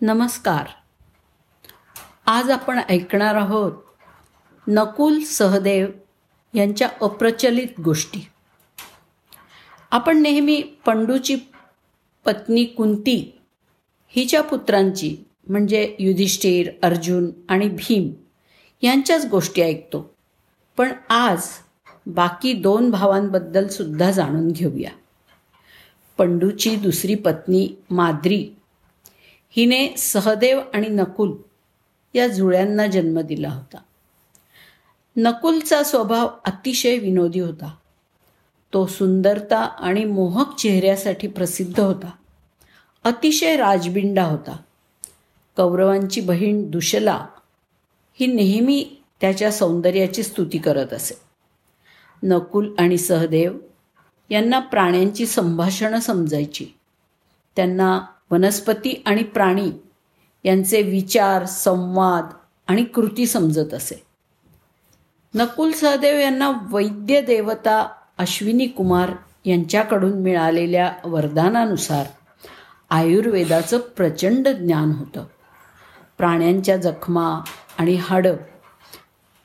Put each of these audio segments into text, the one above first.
नमस्कार. आज आपण ऐकणार आहोत नकुल सहदेव यांच्या अप्रचलित गोष्टी. आपण नेहमी पंडूची पत्नी कुंती हिच्या पुत्रांची म्हणजे युधिष्ठिर अर्जुन आणि भीम यांच्याच गोष्टी ऐकतो. पण आज बाकी दोन भावांबद्दल सुद्धा जाणून घेऊया. पंडूची दुसरी पत्नी माद्री हिने सहदेव आणि नकुल या जुळ्यांना जन्म दिला होता. नकुलचा स्वभाव अतिशय विनोदी होता. तो सुंदरता आणि मोहक चेहऱ्यासाठी प्रसिद्ध होता. अतिशय राजबिंडा होता. कौरवांची बहीण दुशला ही नेहमी त्याच्या सौंदर्याची स्तुती करत असे. नकुल आणि सहदेव यांना प्राण्यांची संभाषणं समजायची. त्यांना वनस्पती आणि प्राणी यांचे विचार संवाद आणि कृती समजत असे. नकुल सहदेव यांना वैद्य देवता अश्विनी कुमार यांच्याकडून मिळालेल्या वरदानानुसार आयुर्वेदाचं प्रचंड ज्ञान होतं. प्राण्यांच्या जखमा आणि हाडं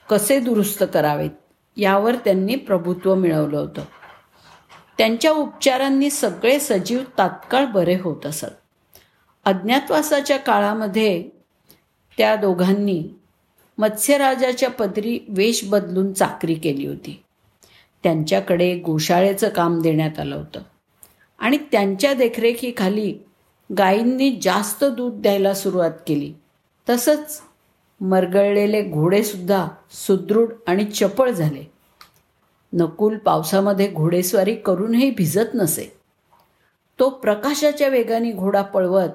कसे दुरुस्त करावेत यावर त्यांनी प्रभुत्व मिळवलं होतं. त्यांच्या उपचारांनी सगळे सजीव तात्काळ बरे होत असत. अज्ञातवासाच्या काळामध्ये त्या दोघांनी मत्स्यराजाच्या पदरी वेश बदलून चाकरी केली होती. त्यांच्याकडे गोशाळेचं काम देण्यात आलं होतं. आणि त्यांच्या देखरेखीखाली गायींनी जास्त दूध द्यायला सुरुवात केली. तसंच मरगळलेले घोडेसुद्धा सुदृढ आणि चपळ झाले. नकुल पावसामध्ये घोडेस्वारी करूनही भिजत नसे. तो प्रकाशाच्या वेगाने घोडा पळवत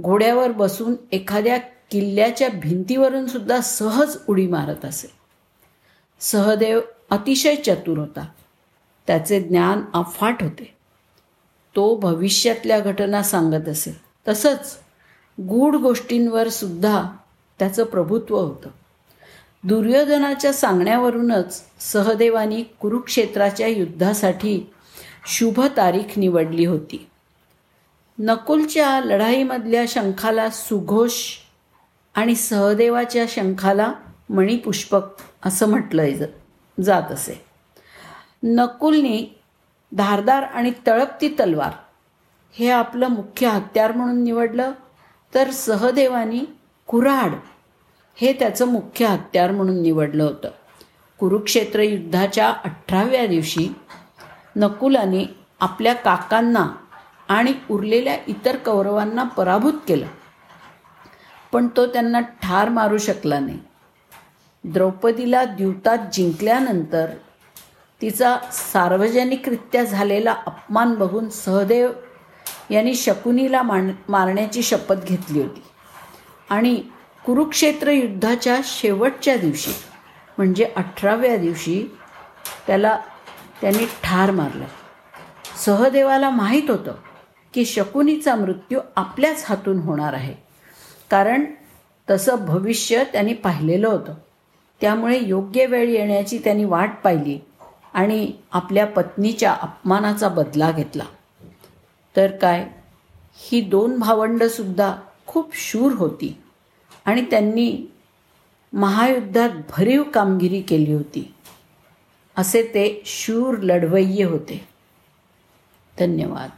घोड्यावर बसून एखाद्या किल्ल्याच्या भिंतीवरून सुद्धा सहज उडी मारत असे. सहदेव अतिशय चतुर होता. त्याचे ज्ञान अफाट होते. तो भविष्यातल्या घटना सांगत असे. तसंच गूढ गोष्टींवर सुद्धा त्याचं प्रभुत्व होतं. दुर्योधनाच्या सांगण्यावरूनच सहदेवानी कुरुक्षेत्राच्या युद्धासाठी शुभ तारीख निवडली होती. नकुलच्या लढाईमधल्या शंखाला सुघोष आणि सहदेवाच्या शंखाला मणिपुष्पक असं म्हटलं जात असे. नकुलने धारदार आणि तळपती तलवार हे आपलं मुख्य हत्यार म्हणून निवडलं तर सहदेवानी कुऱ्हाड हे त्याचं मुख्य हत्यार म्हणून निवडलं होतं. कुरुक्षेत्र युद्धाच्या अठराव्या दिवशी नकुलाने आपल्या काकांना आणि उरलेल्या इतर कौरवांना पराभूत केलं. पण तो त्यांना ठार मारू शकला नाही. द्रौपदीला द्यूतात जिंकल्यानंतर तिचा सार्वजनिकरित्या झालेला अपमान बघून सहदेव यांनी शकुनीला मान मारण्याची शपथ घेतली होती. आणि कुरुक्षेत्र युद्धाच्या शेवटच्या दिवशी म्हणजे अठराव्या दिवशी त्याला त्यांनी ठार मारलं. सहदेवाला माहीत होतं की शकुनीचा मृत्यू आपल्याच हातून होणार आहे. कारण तसं भविष्य त्यांनी पाहिलेलं होतं. त्यामुळे योग्य वेळ येण्याची त्यांनी वाट पाहिली आणि आपल्या पत्नीच्या अपमानाचा बदला घेतला. तर काय? ही दोन भावंडंसुद्धा खूप शूर होती आणि त्यांनी महायुद्धात भरीव कामगिरी केली होती. असे ते शूर लढवय्ये होते. धन्यवाद.